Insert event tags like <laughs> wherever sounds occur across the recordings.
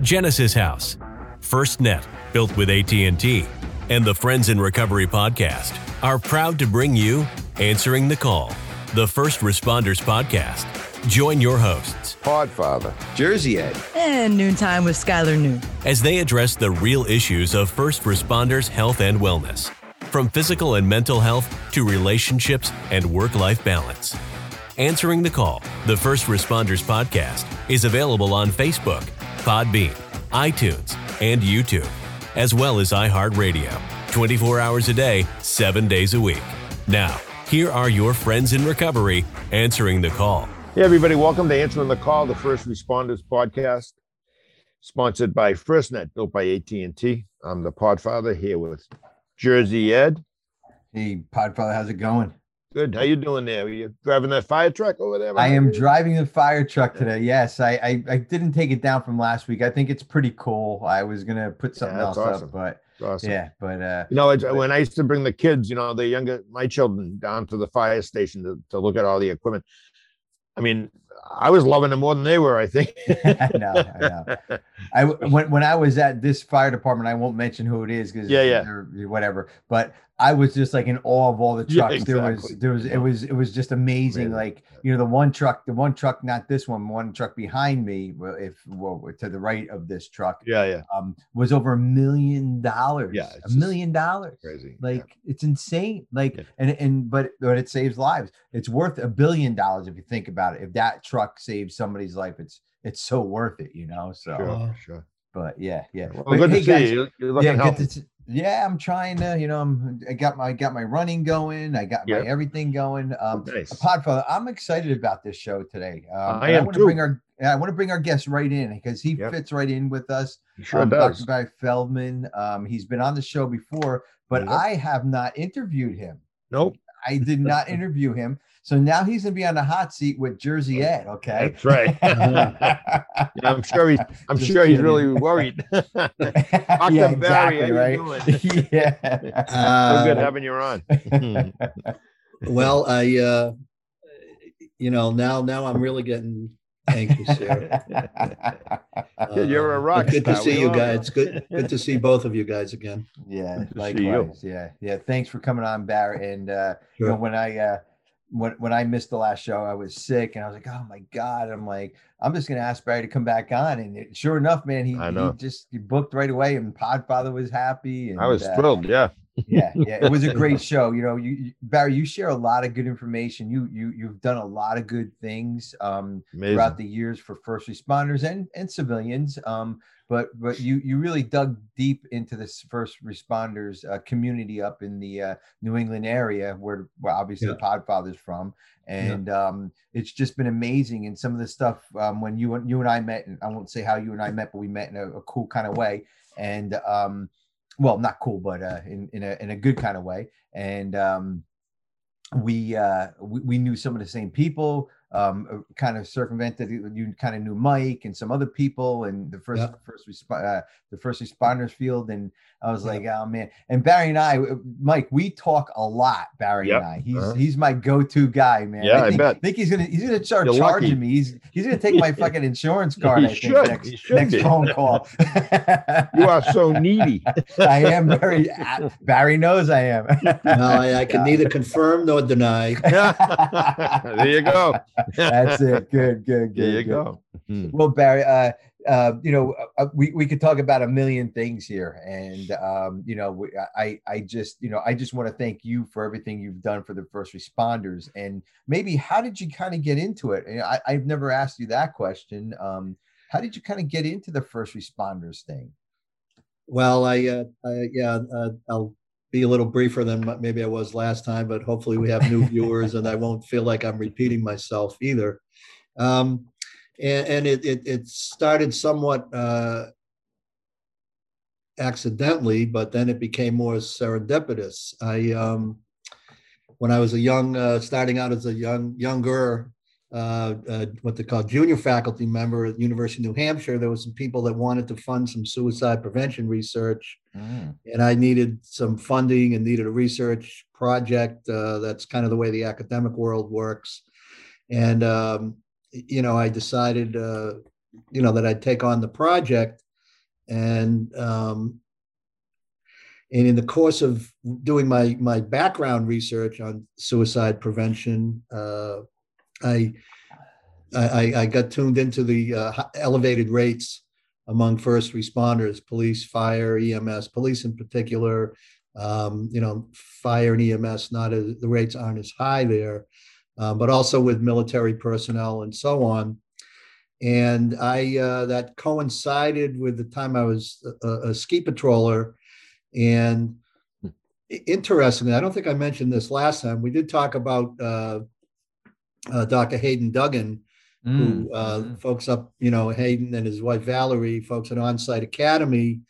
Genesis House, FirstNet, built with AT&T, and the Friends in Recovery podcast are proud to bring you Answering the Call, the First Responders podcast. Join your hosts Podfather, Jersey Ed, and Noontime with Skylar Noon. as they address the real issues of first responders' health and wellness, from physical and mental health to relationships and work life balance. Answering the Call, the First Responders podcast, is available on Facebook, Podbean, iTunes, and YouTube, as well as iHeartRadio, 24 hours a day, 7 days a week. Now, here are your friends in recovery answering the call. Hey, everybody, welcome to Answering the Call, the First Responders podcast, sponsored by FirstNet, built by AT&T. I'm the Podfather here with Jersey Ed. hey Podfather, how's it going? Good. How you doing there? Are you driving that fire truck over there? I am driving the fire truck today. Yes, I, I I didn't take it down from last week. I think it's pretty cool. I was gonna put something Yeah, else awesome. up, but Awesome. yeah, but uh, You know, it's, when I used to bring the kids, you know, the younger, my children down to the fire station to, to look at all the equipment. I mean, I was loving it more than they were, I think. <laughs> I know, I know. <laughs> I when when I was at this fire department, I won't mention who it is because Yeah, yeah. whatever. But I was just like in awe of all the Yeah, trucks. There was there was it was it was just amazing. Amazing. Like you know the one truck, the one truck, not this one, one truck behind me, if well, to the right of this truck, yeah, yeah. um, was over a million dollars. Yeah, a million dollars. Crazy. Like it's insane. Like Yeah. and and but but it saves lives. It's worth a billion dollars if you think about it. If that truck saves somebody's life, it's it's so worth it, you know. So, Sure, sure. but yeah, yeah. Well, But good hey, to guys, you. You're looking yeah, good healthy. to see- yeah, I'm trying to, you know, I'm I got my got my running going. I got Yeah. my everything going. Um, Nice. Podfather, I'm excited about this show today. Um, I am want to bring our I want to bring our guest right in because he Yep. fits right in with us. He sure um, does. Dr. Barry Feldman. Um, he's been on the show before, but Yep. I have not interviewed him. Nope. I did not <laughs> interview him. So now he's gonna be on the hot seat with Jersey Ed. Okay. That's right. <laughs> Yeah, I'm sure he's. I'm Just sure he's really worried. <laughs> Dr. yeah, Barry, exactly, how you right? doing? <laughs> yeah. so good Uh, having you on. well, I, uh, you know, now now I'm really getting anxious here. Yeah, you're a Uh, rock but Good to see We you all guys. Good good to see both of you guys again. yeah, Good to see you. likewise. Yeah, yeah. Thanks for coming on, Barry. And uh, you know, when I uh, when when I missed the last show, I was sick, and I was like, "Oh my god!" I'm like, "I'm just gonna ask Barry to come back on." And it, sure enough, man, he, he just he booked right away, and Podfather was happy. And, I was uh, thrilled. Yeah. yeah yeah it was a <laughs> great show you know you, you barry you share a lot of good information you you you've done a lot of good things um Amazing. throughout the years for first responders and and civilians um but but you you really dug deep into this first responders uh, community up in the uh, new england area where, where obviously Yeah. podfather's from. And um it's just been amazing. And some of the stuff um when you and you and i met and i won't say how you and i met but we met in a, a cool kind of way. And um well not cool but uh in in a, in a good kind of way. And um we uh we, we knew some of the same people um uh, kind of circumvented you you kind of knew mike and some other people and the first Yeah. first resp- uh, the first responders field and i was Yeah. like oh man and barry and i uh, mike we talk a lot barry Yep. and i he's Uh-huh. he's my go-to guy man Yeah, I think, bet. think he's gonna he's gonna start You're charging lucky. me he's he's gonna take my <laughs> fucking insurance card He i think should. next, He should next be. phone call <laughs> <laughs> You are so needy. I am very. Barry knows I am. No, I, I can neither confirm nor deny. there you go. That's it. Good, <laughs> good, good. There you good. go. Hmm. Well, Barry, uh, uh, you know, uh, we, we could talk about a million things here, and um, you know, we, I I just you know I just want to thank you for everything you've done for the first responders, and maybe how did you kind of get into it? And I, I've never asked you that question. Um, how did you kind of get into the first responders thing? Well, I, uh, I yeah, uh, I'll be a little briefer than maybe I was last time, but hopefully we have new <laughs> viewers and I won't feel like I'm repeating myself either. Um, and, and it, it it started somewhat uh, accidentally, but then it became more serendipitous. I um, when I was a young, uh, starting out as a young younger, uh, uh, what they call junior faculty member at University of New Hampshire, there was some people that wanted to fund some suicide prevention research, and I needed some funding and needed a research project. Uh, that's kind of the way the academic world works, and um, you know, I decided, uh, you know, that I'd take on the project. and um, and in the course of doing my my background research on suicide prevention, uh, I, I I got tuned into the uh, elevated rates among first responders, police, fire, EMS, police in particular. Um, you know, fire and EMS, not as, the rates aren't as high there, uh, but also with military personnel and so on. And I uh, that coincided with the time I was a, a ski patroller and interestingly, I don't think I mentioned this last time. We did talk about uh, uh, Dr. Hayden Duggan, mm. who uh, mm-hmm. folks up, you know, Hayden and his wife Valerie, folks at Onsite Academy,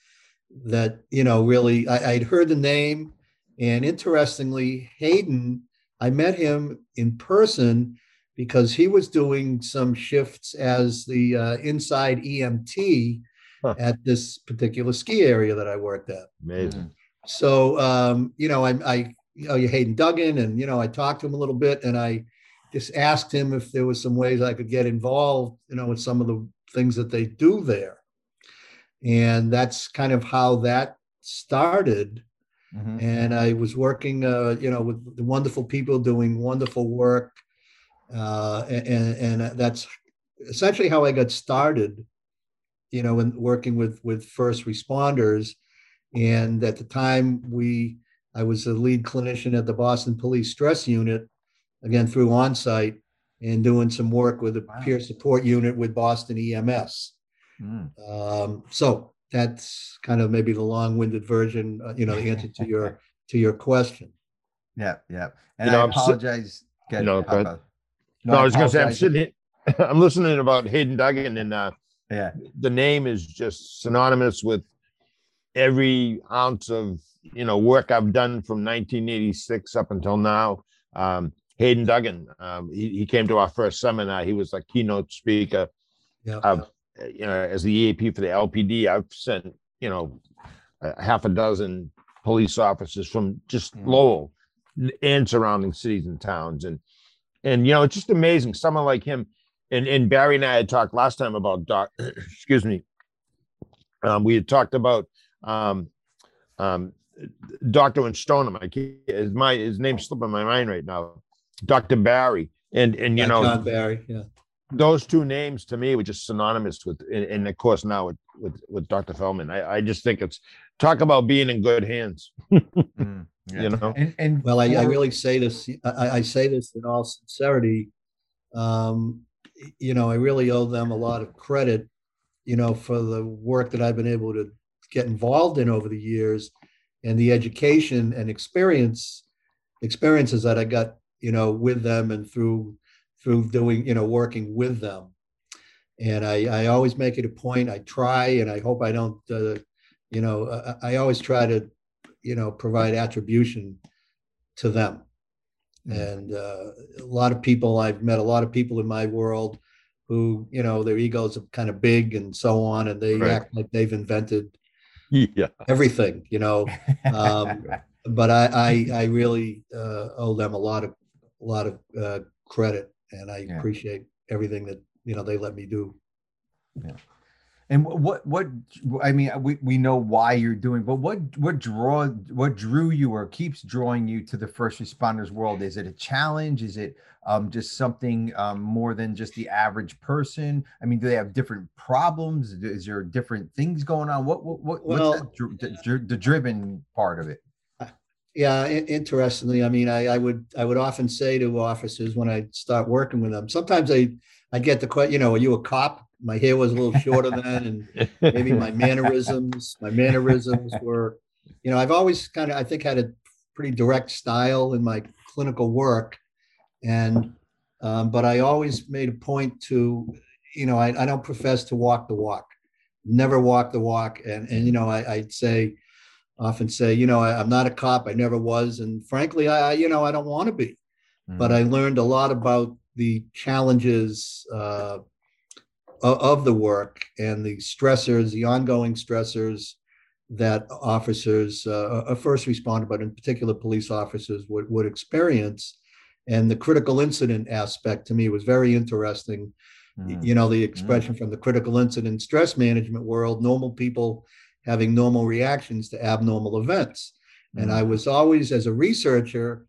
that you know really I, I'd heard the name, and interestingly, Hayden, I met him in person because he was doing some shifts as the uh, inside EMT huh. at this particular ski area that I worked at. Amazing. Mm. So, um, you know, I, I, you know, Hayden Duggan, and you know, I talked to him a little bit, and I just asked him if there was some ways I could get involved, you know, with some of the things that they do there, and that's kind of how that started. Mm-hmm. And I was working, uh, you know, with the wonderful people doing wonderful work, uh, and, and that's essentially how I got started you know, in working with with first responders. And at the time, we I was the lead clinician at the Boston Police Stress Unit, again through Onsite, and doing some work with the wow. peer support unit with Boston EMS. Mm. Um, so that's kind of maybe the long-winded version, uh, you know, the answer to your <laughs> to your question. Yeah, yeah. And you know, I apologize. Si- you know, no, no, I was going to say I'm sitting. <laughs> I'm listening about Hayden Duggan and uh, yeah the name is just synonymous with every ounce of you know work i've done from 1986 up until now um, hayden duggan um, he, he came to our first seminar he was a keynote speaker yeah. Of, you know as the eap for the lpd i've sent you know a half a dozen police officers from just mm. lowell and surrounding cities and towns and and you know it's just amazing someone like him and and Barry and I had talked last time about doc. <clears throat> excuse me. Um, we had talked about um, um, Doctor and Stoneham. I can't, is my his name slipping my mind right now. Doctor Barry and and you yeah, know John Barry. Yeah. Those two names to me were just synonymous with, and, and of course now with with, with Dr. Feldman. I, I just think it's talk about being in good hands. mm, <laughs> yeah. You know, and, and well, I, I really say this. I, I say this in all sincerity. Um, you know, I really owe them a lot of credit, you know, for the work that I've been able to get involved in over the years and the education and experience experiences that I got, you know, with them and through through doing, you know, working with them. And I, I always make it a point. I try, and I hope I don't, uh, you know, I, I always try to, you know, provide attribution to them and uh, a lot of people i've met a lot of people in my world who you know their egos are kind of big and so on and they right. act like they've invented yeah. everything you know <laughs> um, but I, I i really uh, owe them a lot of a lot of uh, credit and i yeah. appreciate everything that you know they let me do yeah and what what I mean, we, we know why you're doing, but what what draw what drew you or keeps drawing you to the first responders world? Is it a challenge? Is it um, just something um, more than just the average person? I mean, do they have different problems? Is there different things going on? What what, what well, what's that, the, the driven part of it? Yeah, interestingly, I mean, I, I would I would often say to officers when I start working with them, sometimes I I get the question, you know, are you a cop? my hair was a little shorter then, and maybe my mannerisms, my mannerisms were, you know, I've always kind of, I think, had a pretty direct style in my clinical work, and um, but I always made a point to, you know, I, I don't profess to walk the walk, never walk the walk, and and you know, I, I'd say, often say, you know, I, am not a cop, I never was, and frankly, I, you know, I don't want to be, mm. but I learned a lot about the challenges. Uh, of the work and the stressors, the ongoing stressors that officers, uh, a first responder, but in particular police officers would, would experience. And the critical incident aspect to me was very interesting mm. you know, the expression mm. from the critical incident stress management world, normal people having normal reactions to abnormal events. Mm. And I was always, as a researcher,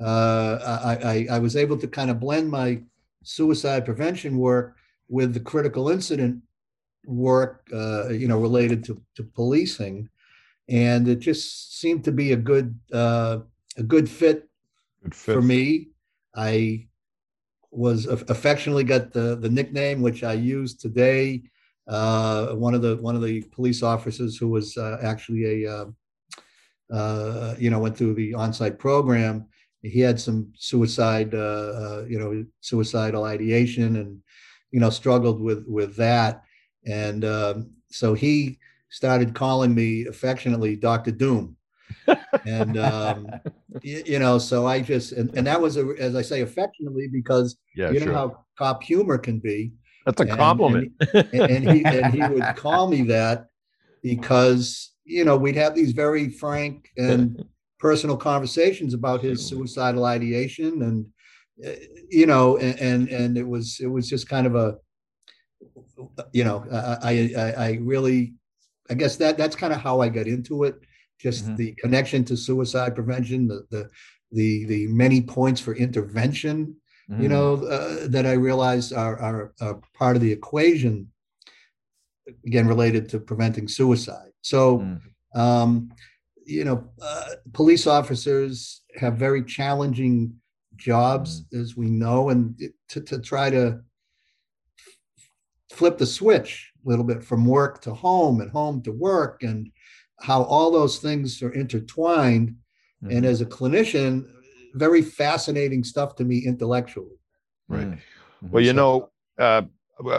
uh, I, I, I was able to kind of blend my suicide prevention work with the critical incident work, uh, you know, related to, to policing. And it just seemed to be a good, uh, a good fit, good fit. for me. I was affectionately got the, the nickname, which I use today. Uh, one of the one of the police officers who was uh, actually a uh, uh you know went through the on-site program. He had some suicide, uh, uh, you know, suicidal ideation, and you know struggled with with that. And um, so he started calling me affectionately Doctor Doom and um, <laughs> you, you, know, so I just and, and that was a, as I say affectionately because yeah, you know sure. how cop humor can be. That's a and, compliment. And, and, he and he would call me that because you know we'd have these very frank and <laughs> personal conversations about his suicidal ideation and uh, you know and, and and it was it was just kind of a you know I I, I really I guess that that's kind of how I got into it just mm-hmm. the connection to suicide prevention, the the the, the many points for intervention, mm-hmm. you know, uh, that I realized are, are, are part of the equation. Again, related to preventing suicide. So, mm-hmm. um, you know, uh, police officers have very challenging jobs, mm-hmm. as we know, and to, to try to flip the switch a little bit from work to home and home to work and how all those things are intertwined. Mm-hmm. And as a clinician, very fascinating stuff to me intellectually. Right. Mm-hmm. Well, you know, uh,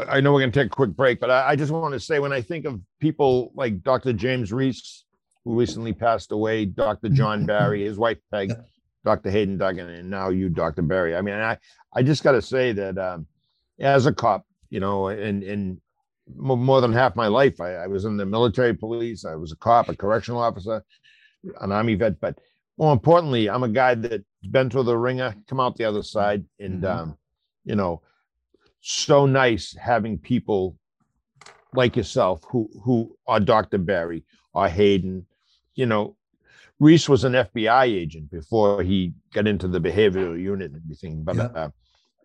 I know we're going to take a quick break, but I, I just want to say when I think of people like Dr. James Reese, who recently passed away, Dr. John <laughs> Barry, his wife Peg, yeah. Dr. Hayden Duggan, and now you, Dr. Barry. I mean, I, I just got to say that um, as a cop, you know, and and more than half my life. I, I, was in the military police. I was a cop, a correctional officer, an army vet. But more importantly, I'm a guy that's been through the ringer, come out the other side, and mm-hmm. um, you know, so nice having people like yourself who who are Dr. Barry or Hayden. You know, Reese was an FBI agent before he got into the behavioral unit and everything. But yeah. uh,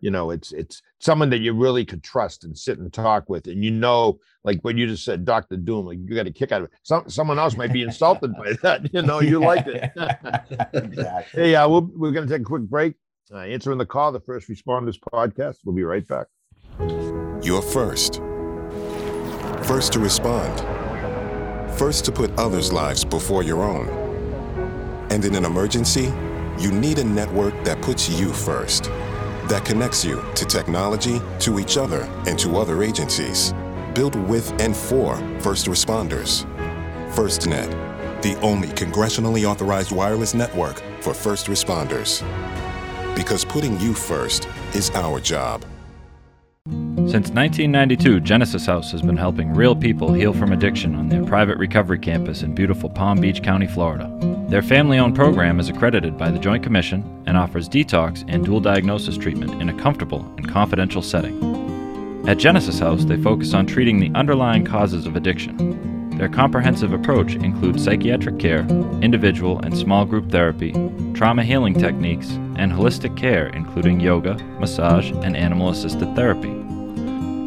you know it's it's someone that you really could trust and sit and talk with and you know like what you just said dr doom like you got a kick out of it. Some, someone else might be insulted by that <laughs> you know you liked it. <laughs> Exactly. Hey uh, we'll, we're going to take a quick break. Uh, answering the call the first responders podcast we'll be right back. You're first. First to respond. First to put others lives before your own. And in an emergency you need a network that puts you first that connects you to technology, to each other, and to other agencies. Built with and for first responders. FirstNet, the only congressionally authorized wireless network for first responders. Because putting you first is our job. Since 1992, Genesis House has been helping real people heal from addiction on their private recovery campus in beautiful Palm Beach County, Florida. Their family owned program is accredited by the Joint Commission and offers detox and dual diagnosis treatment in a comfortable and confidential setting. At Genesis House, they focus on treating the underlying causes of addiction. Their comprehensive approach includes psychiatric care, individual and small group therapy, trauma healing techniques, and holistic care, including yoga, massage, and animal assisted therapy.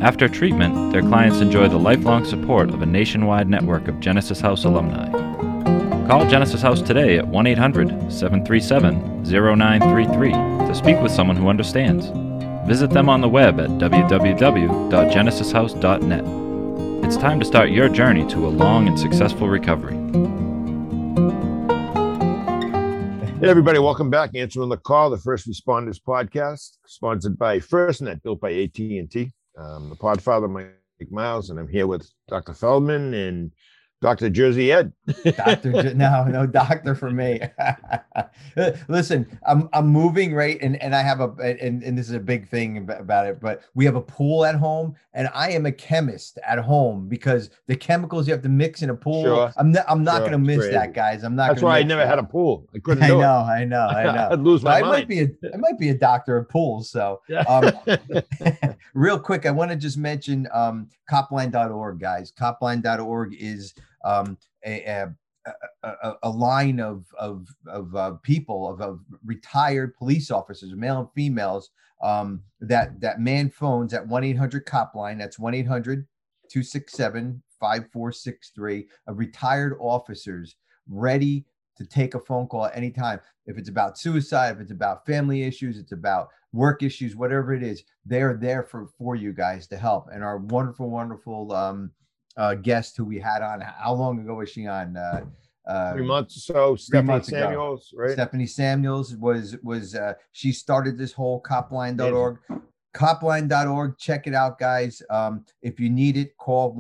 After treatment, their clients enjoy the lifelong support of a nationwide network of Genesis House alumni. Call Genesis House today at 1 800 737 0933 to speak with someone who understands. Visit them on the web at www.genesishouse.net. It's time to start your journey to a long and successful recovery. Hey everybody, welcome back. Answering the call, the First Responders podcast, sponsored by FirstNet, built by AT&T. Um, the Podfather, Mike Miles, and I'm here with Dr. Feldman and Dr. Jersey Ed. Doctor, no, no doctor for me. <laughs> Listen, I'm I'm moving right, and and I have a and and this is a big thing about it. But we have a pool at home, and I am a chemist at home because the chemicals you have to mix in a pool. Sure. I'm not I'm not Sure. going to miss that, guys. I'm not. That's gonna why I never that. had a pool. I couldn't I do know, I know, I <laughs> know. I'd lose my I might be a I might be a doctor of pools. So um, <laughs> real quick, I want to just mention um, copline.org, guys. Copline.org is um, a, a, a, line of of, of uh, people of, of retired police officers, male and females, um, that that man phones at one eight hundred cop line. That's 1 800 267 5463 of retired officers ready to take a phone call at any time. If it's about suicide, if it's about family issues, it's about work issues, whatever it is, they're there for for you guys to help. And our wonderful, wonderful um, uh, guest who we had on, how long ago was she on? Uh, uh, Three months or so. Stephanie months ago. Samuels, right? Stephanie Samuels was was uh, she started this whole copline.org. Copline.org. Check it out, guys. Um, if you need it, call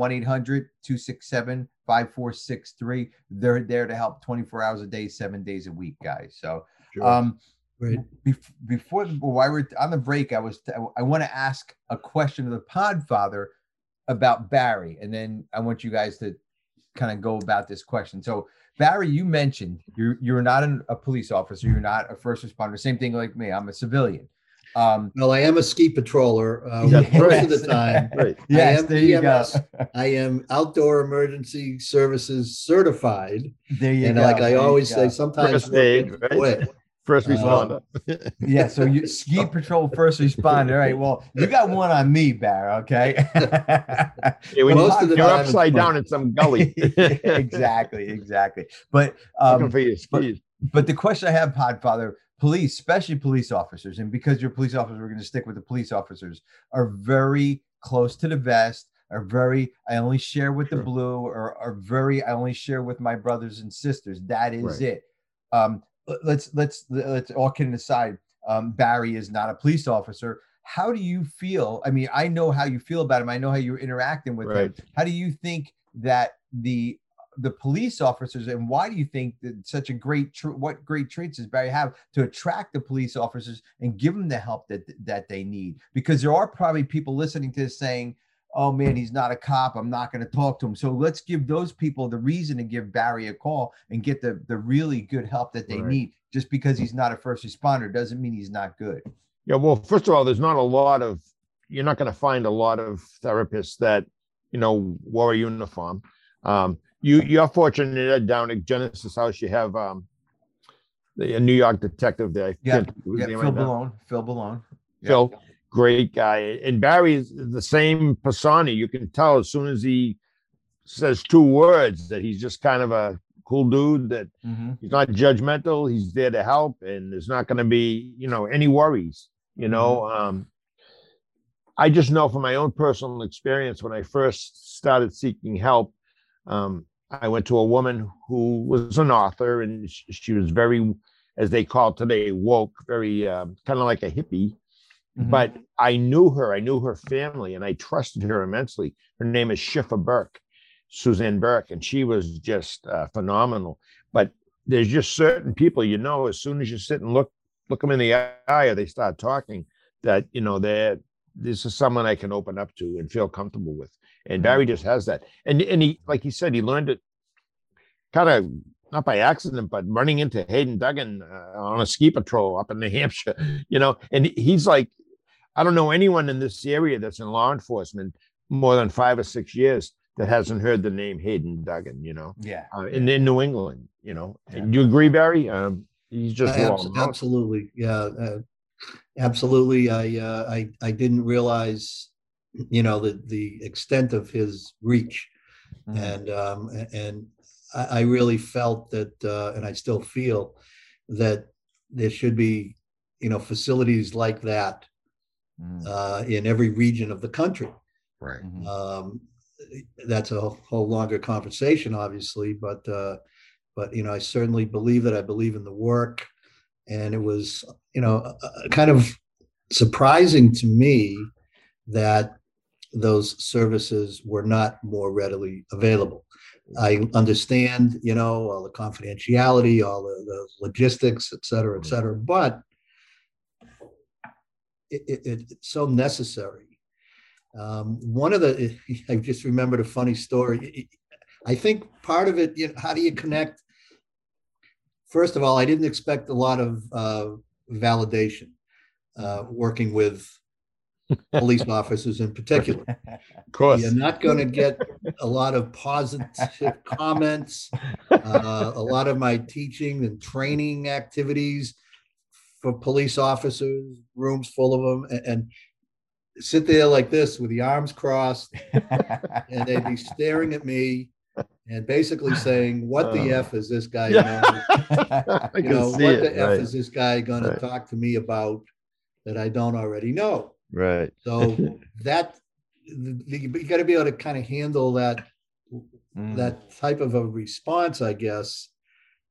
1-800-267-5463. They're there to help 24 hours a day, seven days a week, guys. So Sure. um Great. bef- before the, while we're on the break, I was I want to ask a question of the Podfather about Barry, and then I want you guys to kind of go about this question. So Barry, you mentioned you're you're not an, a police officer, you're not a first responder. Same thing like me. I'm a civilian. Um, Well, I am a ski patroller. Uh, That's <laughs> most right. of the time, <laughs> Right. yes, am there you go. I am outdoor emergency services certified, There you and go. like I there always say, sometimes First aid, right? First Uh, responder. <laughs> Yeah, so you ski <laughs> patrol first responder. All right. Well, you got one on me, Barry. Okay. <laughs> Yeah, when Most of the you're upside down in some gully. exactly, exactly. But um, for your but- skis. but the question I have, Podfather, police, especially police officers, and because you're police officers, we're going to stick with the police officers, are very close to the vest, are very, I only share with the blue, or are very, I only share with my brothers and sisters. That is Right. it. Um, let's let's let's all kidding aside. Um, Barry is not a police officer. How do you feel? I mean, I know how you feel about him. I know how you're interacting with him. How do you think that the the police officers and why do you think that such a great tr- what great traits does Barry have to attract the police officers and give them the help that that they need? Because there are probably people listening to this saying, "Oh man, he's not a cop. I'm not going to talk to him." So let's give those people the reason to give Barry a call and get the the really good help that they Right. need. Just because he's not a first responder doesn't mean he's not good. Yeah, well, first of all, there's not a lot of you're not going to find a lot of therapists that you know wore a uniform. Um, you you're fortunate that down at Genesis House you have um, the a New York detective there. Yeah, can't think of his Yeah, Phil right. Balone. Phil Balone. Yeah. Phil, great guy, and Barry is the same persona. You can tell as soon as he says two words that he's just kind of a cool dude that Mhm. he's not judgmental. He's there to help and there's not going to be you know any worries you know? Um i just know from my own personal experience when i first started seeking help um i went to a woman who was an author and sh- she was very as they call today woke very um, kind of like a hippie Mhm. but I knew her, I knew her family, and I trusted her immensely. Her name is Schiffer Burke, Suzanne Burke, and she was just uh, phenomenal. But there's just certain people, you know, as soon as you sit and look look them in the eye or they start talking, that you know they're this is someone I can open up to and feel comfortable with. And Barry just has that. And and he, like he said, he learned it kind of not by accident, but running into Hayden Duggan uh, on a ski patrol up in New Hampshire, <laughs> you know, and he's like, I don't know anyone in this area that's in law enforcement more than five or six years that hasn't heard the name Hayden Duggan, you know, Yeah. uh, in, in New England, you know. And you agree, Barry? Um, he's just Uh, well abs- absolutely, yeah, uh, absolutely. I, uh, I, I didn't realize, you know, the the extent of his reach, Mhm. and um, and I, I really felt that, uh, and I still feel that there should be, you know, facilities like that Mhm. uh, in every region of the country. Right. Mhm. Um, that's a whole longer conversation, obviously, but uh, but you know, I certainly believe that. I believe in the work, and it was you know kind of surprising to me that those services were not more readily available. I understand, you know, all the confidentiality, all the, the logistics, et cetera, et cetera, but it, it, it's so necessary. Um, one of the, <laughs> I just remembered a funny story. I think part of it, you know, how do you connect? First of all, I didn't expect a lot of uh, validation uh, working with <laughs> police officers in particular. Of course. You're not going to get a lot of positive comments. Uh, a lot of my teaching and training activities for police officers, rooms full of them, and, and sit there like this with the arms crossed, and they'd be <laughs> staring at me and basically saying, "What the Oh. f is this guy?" Yeah. <laughs> You know, what it. the f right. is this guy going Right. to talk to me about that I don't already know? right. So <laughs> that the, the, you got to be able to kind of handle that Mm. that type of a response, I guess.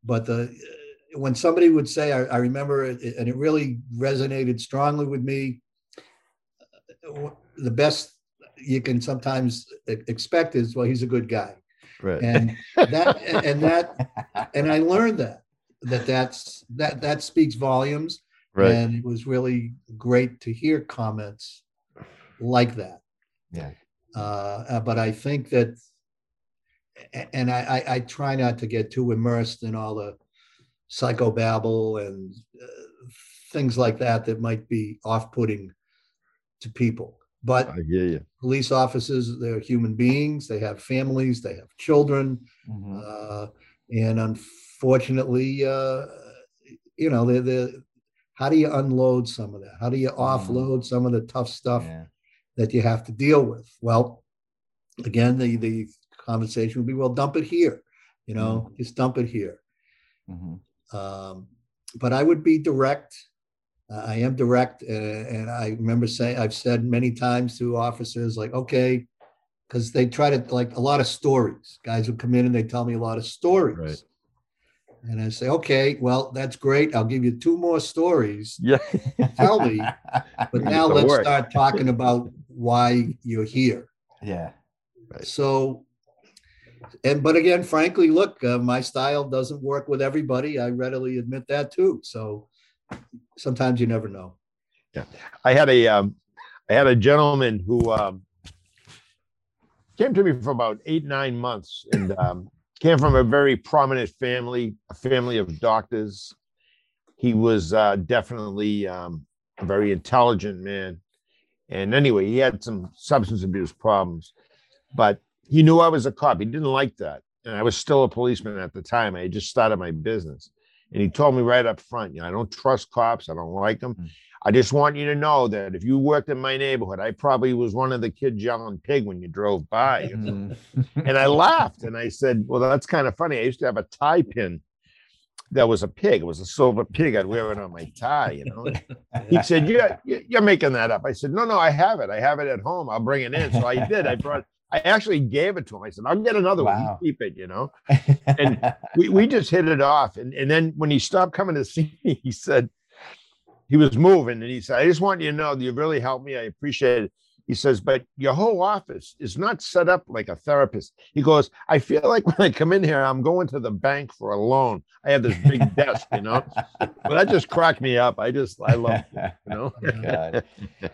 But the uh, when somebody would say, I, I remember it, and it really resonated strongly with me. The best you can sometimes expect is, well, he's a good guy, Right. and that <laughs> and that and I learned that that that's that that speaks volumes. right. And it was really great to hear comments like that. Yeah. Uh, but I think that, and I, I, I try not to get too immersed in all the psychobabble and uh, things like that that might be off-putting to people. But I hear you. police officers, they're human beings. They have families. They have children. Mhm. Uh, and unfortunately, uh, you know, the the how do you unload some of that? How do you offload some of the tough stuff Yeah. that you have to deal with? Well, again, the the conversation would be, well, dump it here. You know, just dump it here. Um, but I would be direct. Uh, I am direct, uh, and I remember saying I've said many times to officers like, okay, because they try to like a lot of stories. Guys would come in and they tell me a lot of stories, Right. and I say, okay, well that's great. I'll give you two more stories, <laughs> Yeah. Tell me, but now let's work. start talking about why you're here. Yeah. Right. So, and but again, frankly, look, uh, my style doesn't work with everybody. I readily admit that too. So sometimes you never know. Yeah, I had a um, I had a gentleman who um, came to me for about eight nine months and um, came from a very prominent family, a family of doctors. He was uh, definitely um, a very intelligent man, and anyway, he had some substance abuse problems, but he knew I was a cop. He didn't like that, and I was still a policeman at the time. I had just started my business, and he told me right up front, you know, I don't trust cops. I don't like them. Mm. I just want you to know that if you worked in my neighborhood, I probably was one of the kids yelling pig when you drove by. Mhm. <laughs> and I laughed and I said, Well, that's kind of funny. I used to have a tie pin that was a pig. It was a silver pig. I'd wear it on my tie, you know. He said, yeah, you- you're making that up. I said, No, no, I have it. I have it at home. I'll bring it in. So I did. I brought I actually gave it to him. I said, I'll get another one. Wow. You keep it, you know. <laughs> And we, we just hit it off. And, and then when he stopped coming to <laughs> see me, he said, he was moving and he said, I just want you to know that you really helped me. I appreciate it. He says, but your whole office is not set up like a therapist. He goes, I feel like when I come in here, I'm going to the bank for a loan. I have this big <laughs> desk, you know. But that just cracked me up. I just, I love, it, you know. God.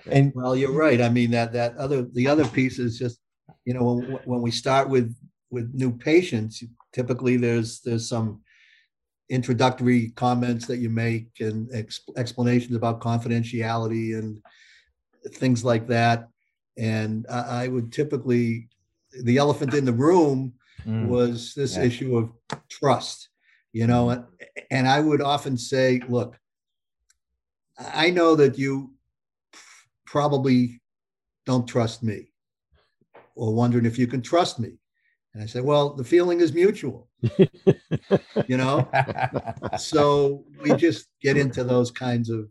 And Well, you're right. I mean that that other the other piece is just you know when when we start with with new patients, typically there's there's some introductory comments that you make and ex- explanations about confidentiality and things like that. And I, I would typically the elephant in the room Mm. was this Yeah. issue of trust, you know, and, and I would often say, look, I know that you probably don't trust me or wondering if you can trust me. And I said, well, the feeling is mutual, <laughs> you know? So we just get into those kinds of,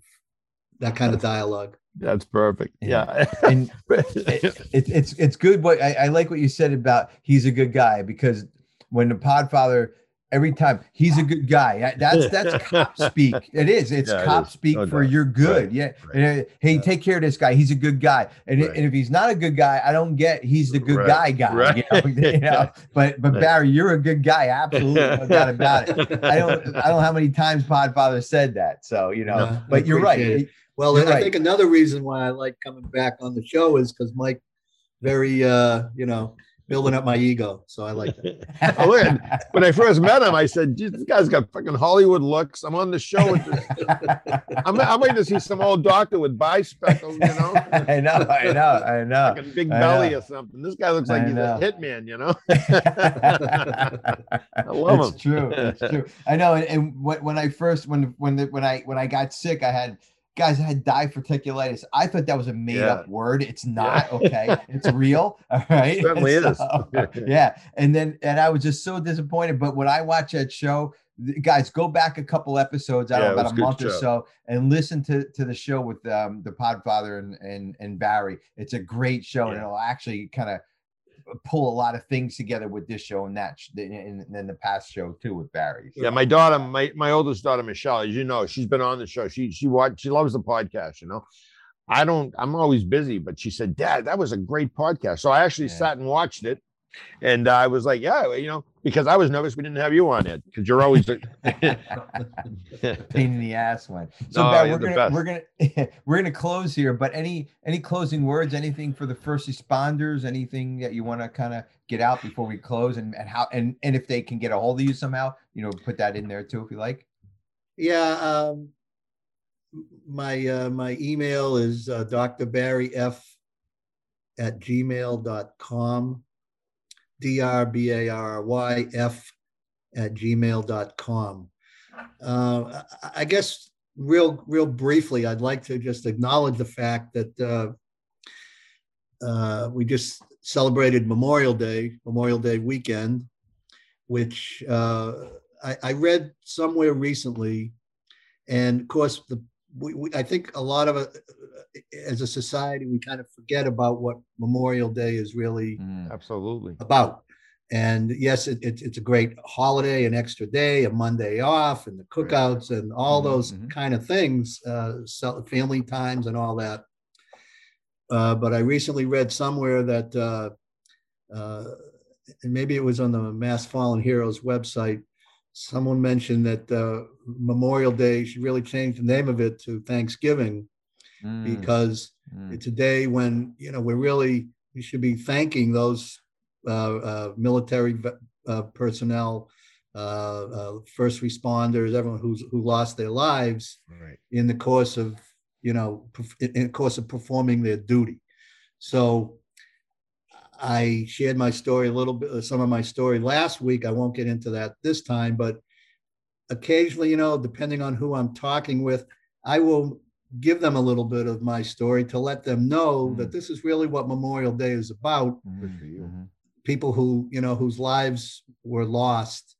that kind of dialogue. That's perfect. Yeah. And it, <laughs> it, it's it's good. What I, I like what you said about he's a good guy because when the Podfather every time he's a good guy. That's <laughs> that's cop speak. It is. It's Yeah, cop is. speak No for doubt. you're good. Right, Yeah. right. And, uh, hey, Yeah. take care of this guy. He's a good guy. And, Right. and if he's not a good guy, I don't get he's the good Right, guy guy. right. <laughs> You know, <laughs> you know? But but Right. Barry, you're a good guy. Absolutely, no doubt about it. I don't I don't know how many times Podfather said that. So you know, No, but you're right. it. Well, You're I right. think another reason why I like coming back on the show is because Mike, very, uh, you know, building up my ego. So I like that. Oh, look at- when I first met him, I said, this guy's got fucking Hollywood looks. I'm on the show with this. I'm, I'm waiting to see some old doctor with bispectacles, you know, <laughs> I know, I know, I know. fucking big belly know. or something. This guy looks like I he's know. a hitman, you know. <laughs> I love it's him. true. It's true. I know. And, and when, when I first when when the, when I when I got sick, I had guys had diverticulitis. I thought that was a made Yeah. up word. It's not. Okay, it's <laughs> real. All right. certainly <laughs> is. <laughs> Yeah. And then and I was just so disappointed. But when I watch that show. Guys, go back a couple episodes, I Yeah, don't it know, about a month or so, and listen to to the show with um, the Podfather and and and Barry. It's a great show, and it'll actually kind of pull a lot of things together with this show and that sh- in, in the past show too with Barry. Yeah, my daughter, my my oldest daughter, Michelle, as you know, she's been on the show. She she watch she loves the podcast, you know. I don't, I'm always busy, but she said, Dad, that was a great podcast. So I actually Yeah. sat and watched it. And I was like, yeah, you know, because I was nervous we didn't have you on it because you're always <laughs> Pain in the ass one. So No, Barry, you're we're gonna we're gonna <laughs> we're gonna close here. But any any closing words? Anything for the first responders? Anything that you want to kind of get out before we close? And and how and and if they can get a hold of you somehow, you know, put that in there too if you like. Yeah. Um, my, uh, my email is uh, Dr. Barry F at gmail.com. D-R-B-A-R-Y F at gmail.com. Uh, I, I guess real, real briefly, I'd like to just acknowledge the fact that uh, uh, we just celebrated Memorial Day, Memorial Day weekend, which uh, I, I read somewhere recently, and of course, the we, we, I think a lot of it, as a society, we kind of forget about what Memorial Day is really Absolutely. about. And yes, it, it, it's a great holiday, an extra day, a Monday off, and the cookouts and all Mhm, those mhm. kind of things, uh, family times and all that. Uh, but I recently read somewhere that, uh, uh, and maybe it was on the Mass Fallen Heroes website, someone mentioned that uh, Memorial Day should really change the name of it to Thanksgiving because Mm. it's a day when you know we're really we should be thanking those uh, uh, military uh, personnel, uh, uh, first responders, everyone who's who lost their lives Right. in the course of you know in the course of performing their duty. So I shared my story a little bit, uh, some of my story last week. I won't get into that this time, but occasionally, you know, depending on who I'm talking with, I will give them a little bit of my story to let them know that this is really what Memorial Day is about. Good for you. Mhm. People who, you know, whose lives were lost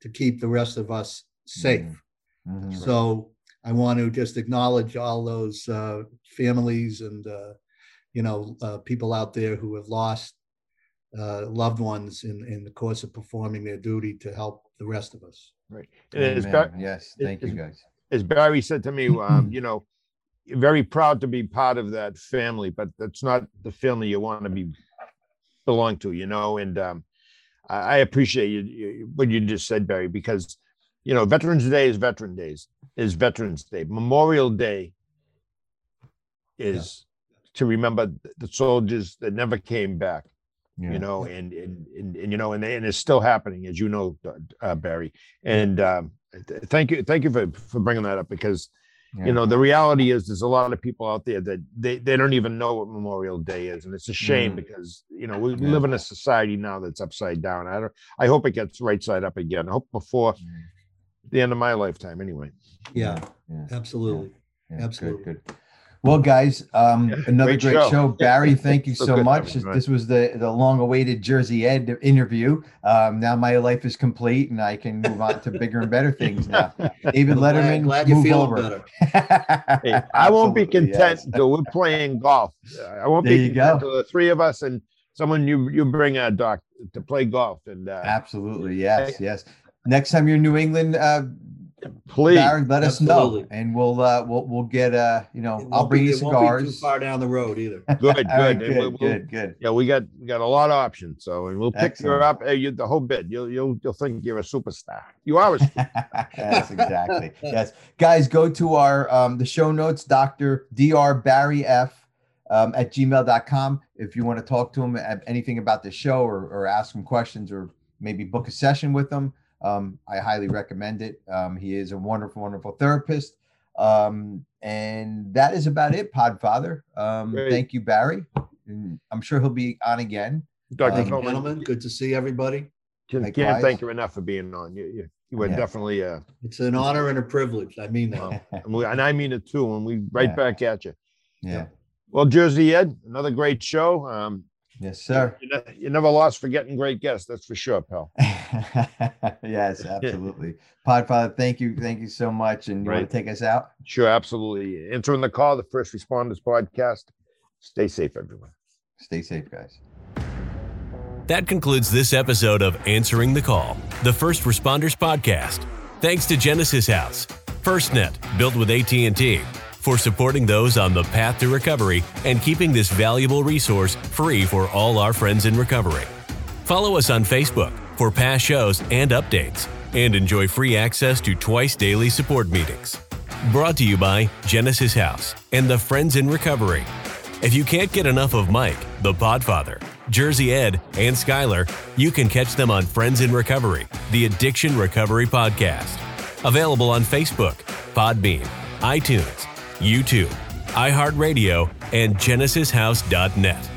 to keep the rest of us safe. Mhm. So I want to just acknowledge all those uh, families and, uh, you know, uh, people out there who have lost uh, loved ones in, in the course of performing their duty to help the rest of us. Right. Amen. Bar- yes, it- thank you guys. as Barry said to me, um, <clears throat> you know, very proud to be part of that family, but that's not the family you want to be belong to, you know. And um, I, I appreciate you, you what you just said, Barry, because you know, Veterans Day is Veteran Days is Veterans Day. Memorial Day is to remember the soldiers that never came back Yeah. you know, and, and, and, and, you know, and, and it's still happening, as you know, uh, Barry. And um, th- thank you, thank you for, for bringing that up because, Yeah. you know, the reality is there's a lot of people out there that they, they don't even know what Memorial Day is. And it's a shame Mm. because, you know, we Yeah. live in a society now that's upside down. I don't, I hope it gets right side up again. I hope before Mm. the end of my lifetime anyway. Yeah, Yeah. absolutely. Yeah, good, Absolutely. Good, Well, guys, um, Yeah, another great great, show. show. Barry, <laughs> thank you So so much. having This was the the long-awaited Jersey Ed interview. Um, now my life is complete, and I can move on to bigger and better things now. <laughs> David Glad- Letterman, Glad you're move over. better. <laughs> Hey, I won't be content yes. until we're playing golf. I won't There be you content go. until the three of us and someone you you bring a doc to play golf and uh, Absolutely, yes, yes. next time you're in New England, uh, Please. Barry, let us know, and we'll uh, we'll we'll get uh, you know, I'll bring be- you it won't Too far down the road either. <laughs> Good, good. And good, we'll- we'll- good, good. Yeah, we got we got a lot of options. So, and we'll pick Excellent. you up. Hey, you, the whole bit. You'll you'll you'll think you're a superstar. You are a <laughs> superstar. yes, exactly. Yes, guys, go to our um, the show notes, Doctor Dr. Barry F. Um, at gmail.com if you want to talk to him at anything about the show or, or ask him questions or maybe book a session with him. Um, I highly recommend it. Um, he is a wonderful, wonderful therapist. Um, and that is about it, Podfather. Um, Great. thank you, Barry. And I'm sure he'll be on again. Dr. Um, Gentlemen, good to see everybody. can, likewise. can't thank you enough for being on. You you, you were Yeah. definitely uh, It's an honor and a privilege. I mean that. <laughs> And, we, and I mean it too. And we right Yeah. back at you. yeah. Well, Jersey Ed, another great show. Um, Yes, sir. you, ne- you never lost for getting great guests. That's for sure, pal. <laughs> yes, absolutely. Podfather, thank you. Thank you so much. And you want to take us out? Sure, absolutely. Answering the call, the First Responders Podcast. Stay safe, everyone. Stay safe, guys. That concludes this episode of Answering the Call, the First Responders Podcast. Thanks to Genesis House, FirstNet, built with AT&T, for supporting those on the path to recovery and keeping this valuable resource free for all our friends in recovery. Follow us on Facebook for past shows and updates, and enjoy free access to twice daily support meetings. Brought to you by Genesis House and the Friends in Recovery. If you can't get enough of Mike, the Podfather, Jersey Ed, and Skylar, you can catch them on Friends in Recovery, the Addiction Recovery Podcast. Available on Facebook, Podbean, iTunes, YouTube, iHeartRadio, and GenesisHouse.net.